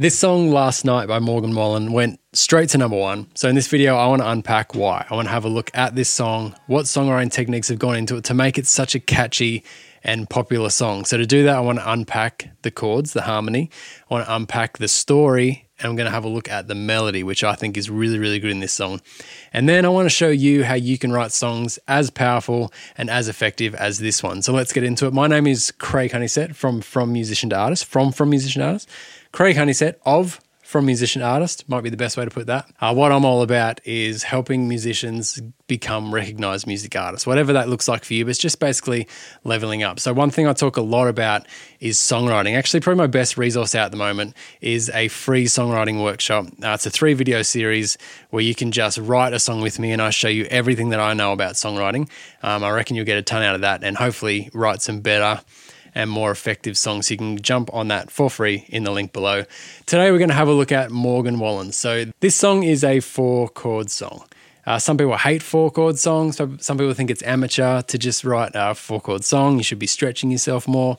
This song last night by Morgan Wallen went straight to number one. So in this video, I want to unpack why. I want to have a look at this song, what songwriting techniques have gone into it to make it such a catchy and popular song. So to do that, I want to unpack the chords, the harmony. I want to unpack the story and I'm going to have a look at the melody, which I think is really, really good in this song. And then I want to show you how you can write songs as powerful and as effective as this one. So let's get into it. My name is Craig Honeysett from From Musician to Artist, from From Musician to Artist. Craig Honeysett of from musician artist might be the best way to put that. Uh, what I'm all about is helping musicians become recognized music artists, whatever that looks like for you. But it's just basically leveling up. So one thing I talk a lot about is songwriting. Actually, probably my best resource out at the moment is a free songwriting workshop. Uh, it's a three video series where you can just write a song with me, and I show you everything that I know about songwriting. Um, I reckon you'll get a ton out of that, and hopefully write some better and more effective songs. You can jump on that for free in the link below. Today we're going to have a look at Morgan Wallen. So this song is a four chord song. Uh, some people hate four chord songs. Some people think it's amateur to just write a four chord song. You should be stretching yourself more.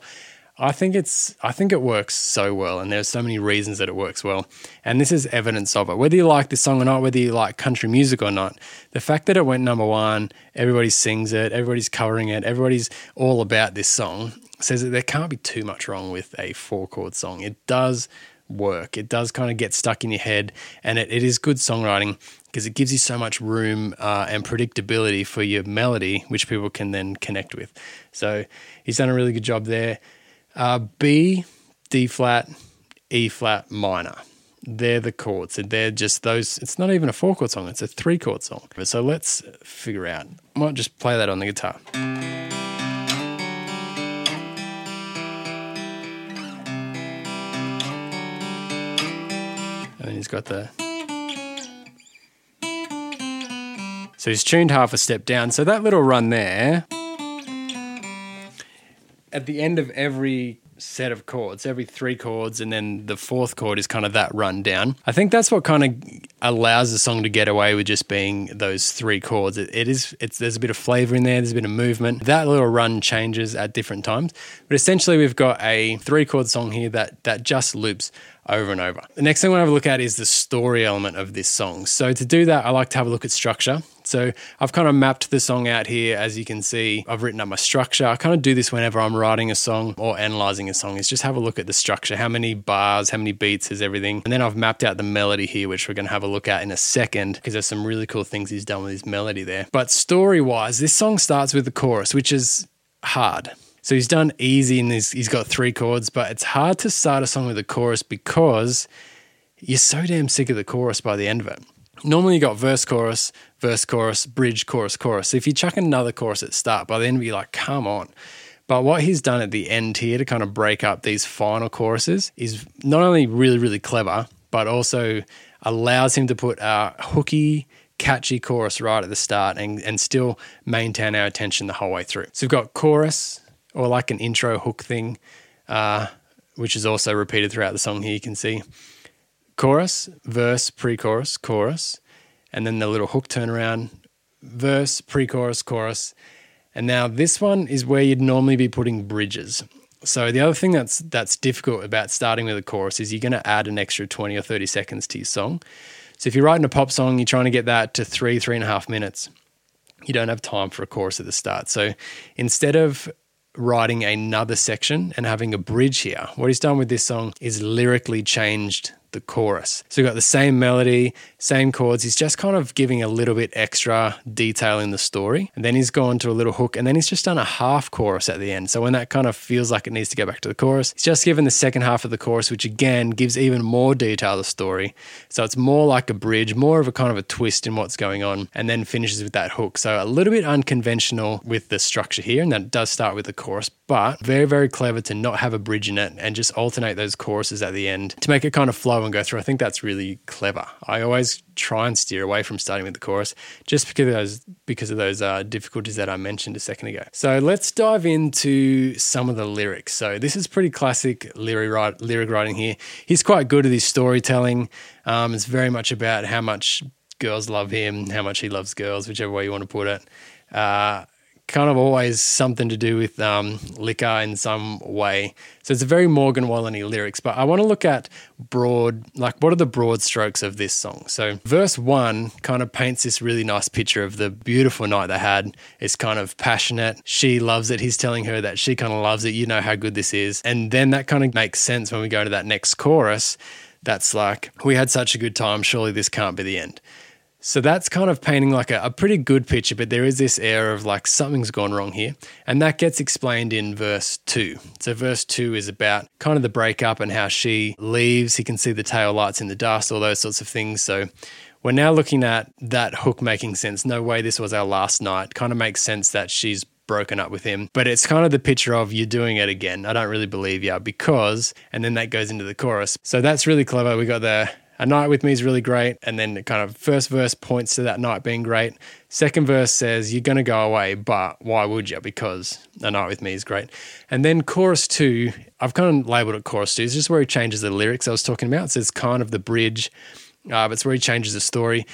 I think it's I think it works so well, and there's so many reasons that it works well, and this is evidence of it. Whether you like this song or not, whether you like country music or not, the fact that it went number one, everybody sings it, everybody's covering it, everybody's all about this song, says that there can't be too much wrong with a four chord song. It does work. It does kind of get stuck in your head, and it, it is good songwriting because it gives you so much room uh, and predictability for your melody, which people can then connect with. So he's done a really good job there. Uh, B, D flat, E flat minor. They're the chords. and They're just those. It's not even a four chord song, it's a three chord song. So let's figure out. I might just play that on the guitar. He's got the. So he's tuned half a step down. So that little run there at the end of every set of chords, every three chords, and then the fourth chord is kind of that run down. I think that's what kind of allows the song to get away with just being those three chords. It, it is, it's there's a bit of flavor in there, there's a bit of movement. That little run changes at different times, but essentially we've got a three chord song here that that just loops over and over. The next thing we to have a look at is the story element of this song. So to do that, I like to have a look at structure. So I've kind of mapped the song out here. As you can see, I've written up my structure. I kind of do this whenever I'm writing a song or analyzing a song is just have a look at the structure. How many bars, how many beats is everything. And then I've mapped out the melody here, which we're going to have a look at in a second because there's some really cool things he's done with his melody there. But story wise, this song starts with the chorus, which is hard. So he's done easy and he's, he's got three chords, but it's hard to start a song with a chorus because you're so damn sick of the chorus by the end of it. Normally you got verse, chorus, verse, chorus, bridge, chorus, chorus. So if you chuck another chorus at start, by the end you're like, come on. But what he's done at the end here to kind of break up these final choruses is not only really, really clever, but also allows him to put a hooky, catchy chorus right at the start and, and still maintain our attention the whole way through. So we've got chorus, or like an intro hook thing, uh, which is also repeated throughout the song here, you can see. Chorus, verse, pre chorus, chorus, and then the little hook turnaround, verse, pre chorus, chorus. And now this one is where you'd normally be putting bridges. So the other thing that's that's difficult about starting with a chorus is you're going to add an extra 20 or 30 seconds to your song. So if you're writing a pop song, you're trying to get that to three, three and a half minutes. You don't have time for a chorus at the start. So instead of writing another section and having a bridge here. What he's done with this song is lyrically changed the chorus. So we've got the same melody, same chords. He's just kind of giving a little bit extra detail in the story. And then he's gone to a little hook and then he's just done a half chorus at the end. So when that kind of feels like it needs to go back to the chorus, he's just given the second half of the chorus, which again gives even more detail to the story. So it's more like a bridge, more of a kind of a twist in what's going on, and then finishes with that hook. So a little bit unconventional with the structure here, and that does start with the chorus, but very, very clever to not have a bridge in it and just alternate those choruses at the end to make it kind of flow and go through. I think that's really clever. I always try and steer away from starting with the chorus just because of those because of those uh, difficulties that I mentioned a second ago. So let's dive into some of the lyrics. So this is pretty classic lyric lyric writing here. He's quite good at his storytelling. Um, it's very much about how much girls love him, how much he loves girls, whichever way you want to put it. Uh, kind of always something to do with um, liquor in some way. So it's a very Morgan Wallen lyrics, but I want to look at broad, like what are the broad strokes of this song? So verse one kind of paints this really nice picture of the beautiful night they had. It's kind of passionate. She loves it. He's telling her that she kind of loves it. You know how good this is. And then that kind of makes sense when we go to that next chorus. That's like, we had such a good time. Surely this can't be the end. So that's kind of painting like a, a, pretty good picture, but there is this air of like something's gone wrong here. And that gets explained in verse two. So, verse two is about kind of the breakup and how she leaves. He can see the tail lights in the dust, all those sorts of things. So, we're now looking at that hook making sense. No way this was our last night. Kind of makes sense that she's broken up with him. But it's kind of the picture of you're doing it again. I don't really believe you because, and then that goes into the chorus. So that's really clever. We got the a night with me is really great. And then the kind of first verse points to that night being great. Second verse says, You're going to go away, but why would you? Because a night with me is great. And then chorus two, I've kind of labeled it chorus two. It's just where he changes the lyrics I was talking about. So it's kind of the bridge, uh, but it's where he changes the story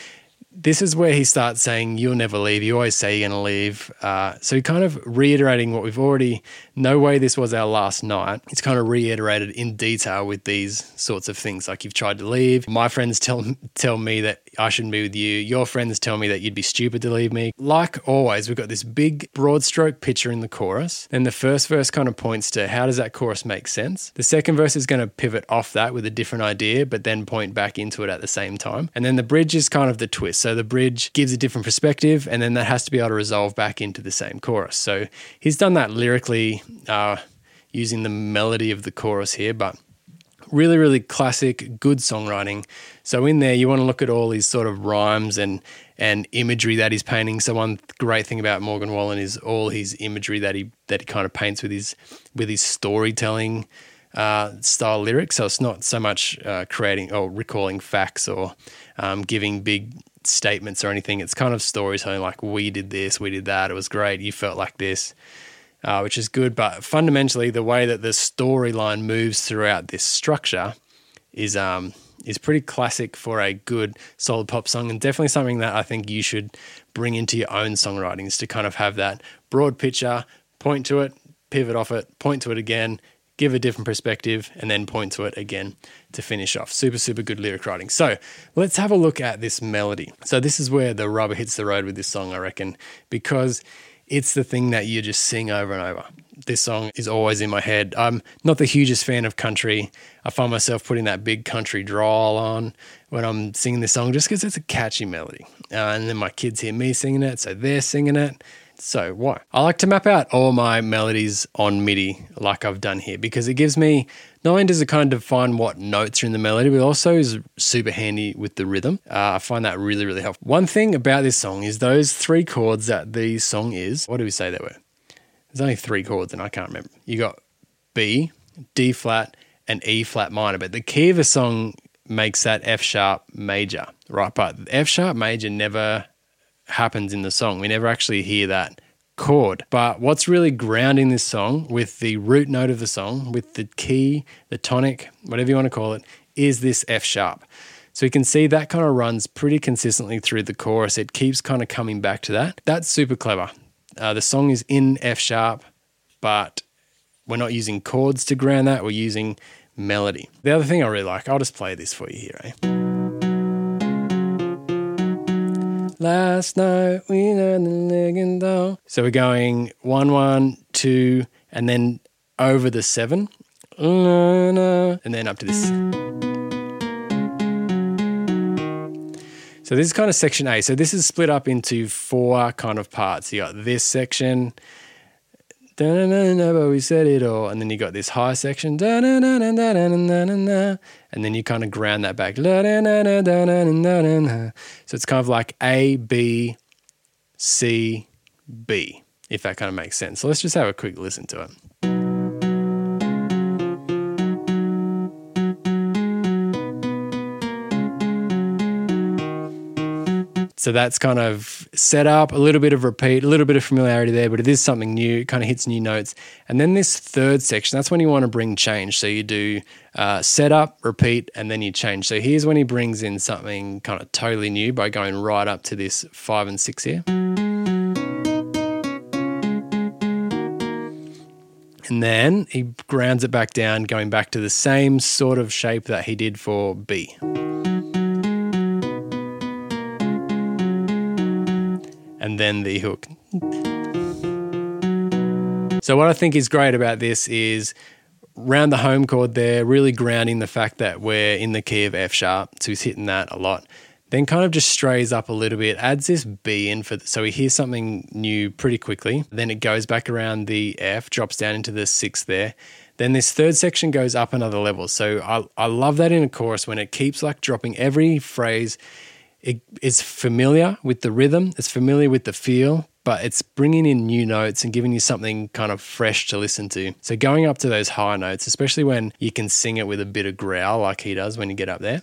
this is where he starts saying, You'll never leave. You always say you're going to leave. Uh, so, kind of reiterating what we've already, no way this was our last night. It's kind of reiterated in detail with these sorts of things. Like, you've tried to leave. My friends tell, tell me that I shouldn't be with you. Your friends tell me that you'd be stupid to leave me. Like always, we've got this big, broad stroke picture in the chorus. Then the first verse kind of points to how does that chorus make sense? The second verse is going to pivot off that with a different idea, but then point back into it at the same time. And then the bridge is kind of the twist. So the bridge gives a different perspective, and then that has to be able to resolve back into the same chorus. So he's done that lyrically uh, using the melody of the chorus here, but really, really classic, good songwriting. So in there, you want to look at all these sort of rhymes and and imagery that he's painting. So one great thing about Morgan Wallen is all his imagery that he that he kind of paints with his with his storytelling uh, style lyrics. So it's not so much uh, creating or recalling facts or um, giving big statements or anything. It's kind of storytelling like we did this, we did that, it was great, you felt like this, uh, which is good. But fundamentally, the way that the storyline moves throughout this structure is um, is pretty classic for a good solid pop song, and definitely something that I think you should bring into your own songwriting is to kind of have that broad picture, point to it, pivot off it, point to it again, give a different perspective, and then point to it again to finish off. Super, super good lyric writing. So let's have a look at this melody. So, this is where the rubber hits the road with this song, I reckon, because it's the thing that you just sing over and over. This song is always in my head. I'm not the hugest fan of country. I find myself putting that big country drawl on when I'm singing this song just because it's a catchy melody. Uh, and then my kids hear me singing it, so they're singing it. So why? I like to map out all my melodies on MIDI like I've done here because it gives me not only does it kind of define what notes are in the melody, but also is super handy with the rhythm. Uh, I find that really, really helpful. One thing about this song is those three chords that the song is. What do we say they were? There's only three chords, and I can't remember. You got B, D flat, and E flat minor, but the key of the song makes that F sharp major, right? But F sharp major never happens in the song. We never actually hear that chord. But what's really grounding this song with the root note of the song, with the key, the tonic, whatever you want to call it, is this F sharp. So you can see that kind of runs pretty consistently through the chorus. It keeps kind of coming back to that. That's super clever. Uh, the song is in F sharp, but we're not using chords to ground that, we're using melody. The other thing I really like, I'll just play this for you here. Eh? Last night we learned the ligging down. So we're going one, one, two, and then over the seven, and then up to this. So this is kind of section A. So this is split up into four kind of parts. You got this section, but we said it all. And then you got this high section, and then you kind of ground that back. So it's kind of like A, B, C, B, if that kind of makes sense. So let's just have a quick listen to it. So that's kind of set up, a little bit of repeat, a little bit of familiarity there, but it is something new, it kind of hits new notes. And then this third section, that's when you want to bring change. So you do uh, set up, repeat, and then you change. So here's when he brings in something kind of totally new by going right up to this five and six here. And then he grounds it back down, going back to the same sort of shape that he did for B. And then the hook. So, what I think is great about this is round the home chord there, really grounding the fact that we're in the key of F sharp. So, he's hitting that a lot then kind of just strays up a little bit, adds this B in for, so he hears something new pretty quickly. Then it goes back around the F, drops down into the sixth there. Then this third section goes up another level. So I, I love that in a chorus when it keeps like dropping every phrase. It is familiar with the rhythm, it's familiar with the feel, but it's bringing in new notes and giving you something kind of fresh to listen to. So going up to those high notes, especially when you can sing it with a bit of growl like he does when you get up there.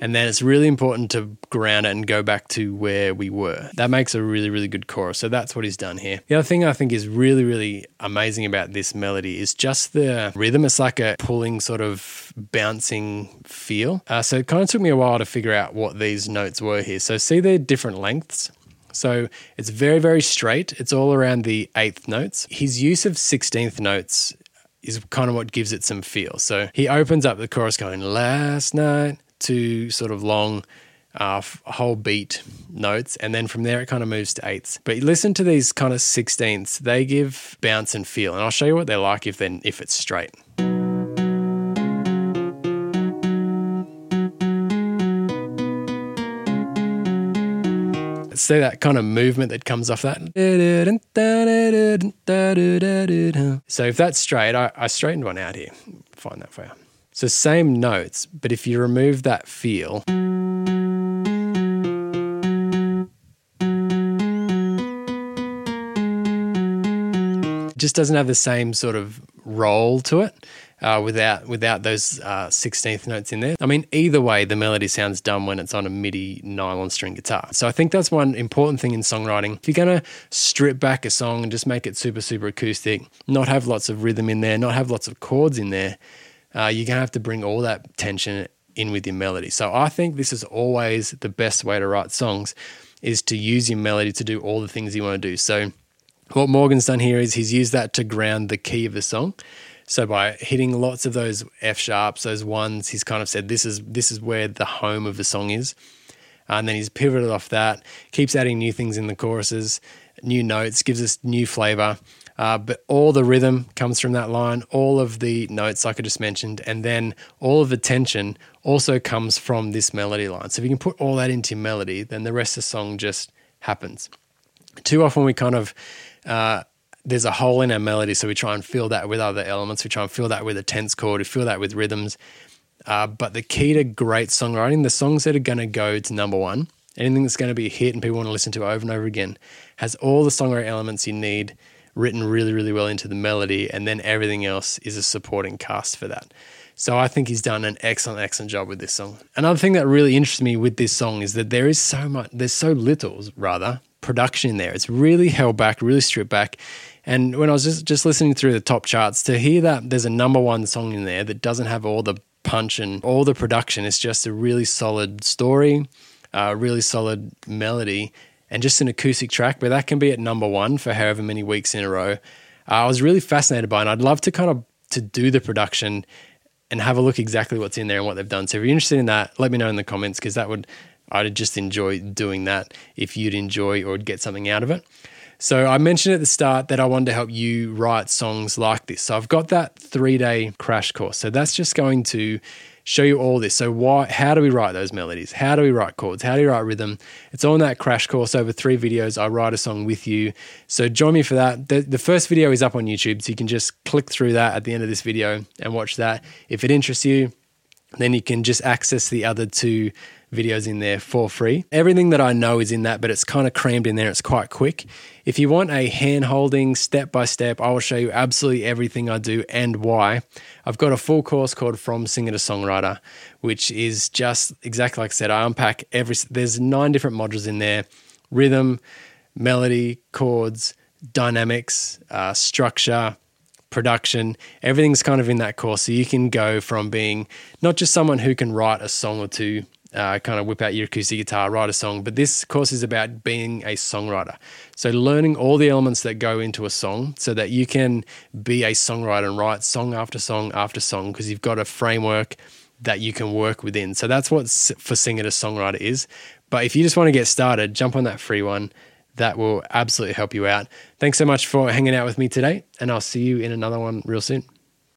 And then it's really important to ground it and go back to where we were. That makes a really, really good chorus. So that's what he's done here. The other thing I think is really, really amazing about this melody is just the rhythm. It's like a pulling, sort of bouncing feel. Uh, so it kind of took me a while to figure out what these notes were here. So see they're different lengths. So it's very, very straight. It's all around the eighth notes. His use of 16th notes is kind of what gives it some feel. So he opens up the chorus going, Last night, to sort of long uh, whole beat notes, and then from there it kind of moves to eighths. But listen to these kind of sixteenths; they give bounce and feel, and I'll show you what they're like if then if it's straight. See that kind of movement that comes off that. So if that's straight, I, I straightened one out here. Find that for you. So, same notes, but if you remove that feel, it just doesn't have the same sort of roll to it. Uh, without without those uh, 16th notes in there. I mean, either way, the melody sounds dumb when it's on a MIDI nylon string guitar. So I think that's one important thing in songwriting. If you're to strip back a song and just make it super, super acoustic, not have lots of rhythm in there, not have lots of chords in there, uh, you're going to have to bring all that tension in with your melody. So I think this is always the best way to write songs is to use your melody to do all the things you want to do. So what Morgan's done here is he's used that to ground the key of the song. So by hitting lots of those F sharps, those ones, he's kind of said this is this is where the home of the song is. And then he's pivoted off that, keeps adding new things in the choruses, new notes, gives us new flavor. Uh, but all the rhythm comes from that line, all of the notes, like I just mentioned, and then all of the tension also comes from this melody line. So if you can put all that into melody, then the rest of the song just happens. Too often we kind of uh, there's a hole in our melody, so we try and fill that with other elements. We try and fill that with a tense chord, we fill that with rhythms. Uh, but the key to great songwriting, the songs that are going to go to number one, anything that's going to be a hit and people want to listen to over and over again, has all the songwriting elements you need written really, really well into the melody, and then everything else is a supporting cast for that. So I think he's done an excellent, excellent job with this song. Another thing that really interests me with this song is that there is so much, there's so little, rather, production in there. It's really held back, really stripped back. And when I was just, just listening through the top charts, to hear that there's a number one song in there that doesn't have all the punch and all the production, it's just a really solid story, a really solid melody, and just an acoustic track, but that can be at number one for however many weeks in a row. Uh, I was really fascinated by it. And I'd love to kind of to do the production and have a look exactly what's in there and what they've done. So if you're interested in that, let me know in the comments because that would I'd just enjoy doing that if you'd enjoy or get something out of it. So I mentioned at the start that I wanted to help you write songs like this. So I've got that three day crash course. So that's just going to show you all this. So why how do we write those melodies? How do we write chords? How do you write rhythm? It's on that crash course over three videos. I write a song with you. So join me for that. The, the first video is up on YouTube, so you can just click through that at the end of this video and watch that. If it interests you, then you can just access the other two videos in there for free. Everything that I know is in that, but it's kind of crammed in there. It's quite quick. If you want a hand holding step by step, I will show you absolutely everything I do and why. I've got a full course called From Singer to Songwriter, which is just exactly like I said. I unpack every, there's nine different modules in there rhythm, melody, chords, dynamics, uh, structure, production, everything's kind of in that course. So you can go from being not just someone who can write a song or two uh, kind of whip out your acoustic guitar, write a song. But this course is about being a songwriter. So, learning all the elements that go into a song so that you can be a songwriter and write song after song after song because you've got a framework that you can work within. So, that's what for singer to songwriter is. But if you just want to get started, jump on that free one. That will absolutely help you out. Thanks so much for hanging out with me today, and I'll see you in another one real soon.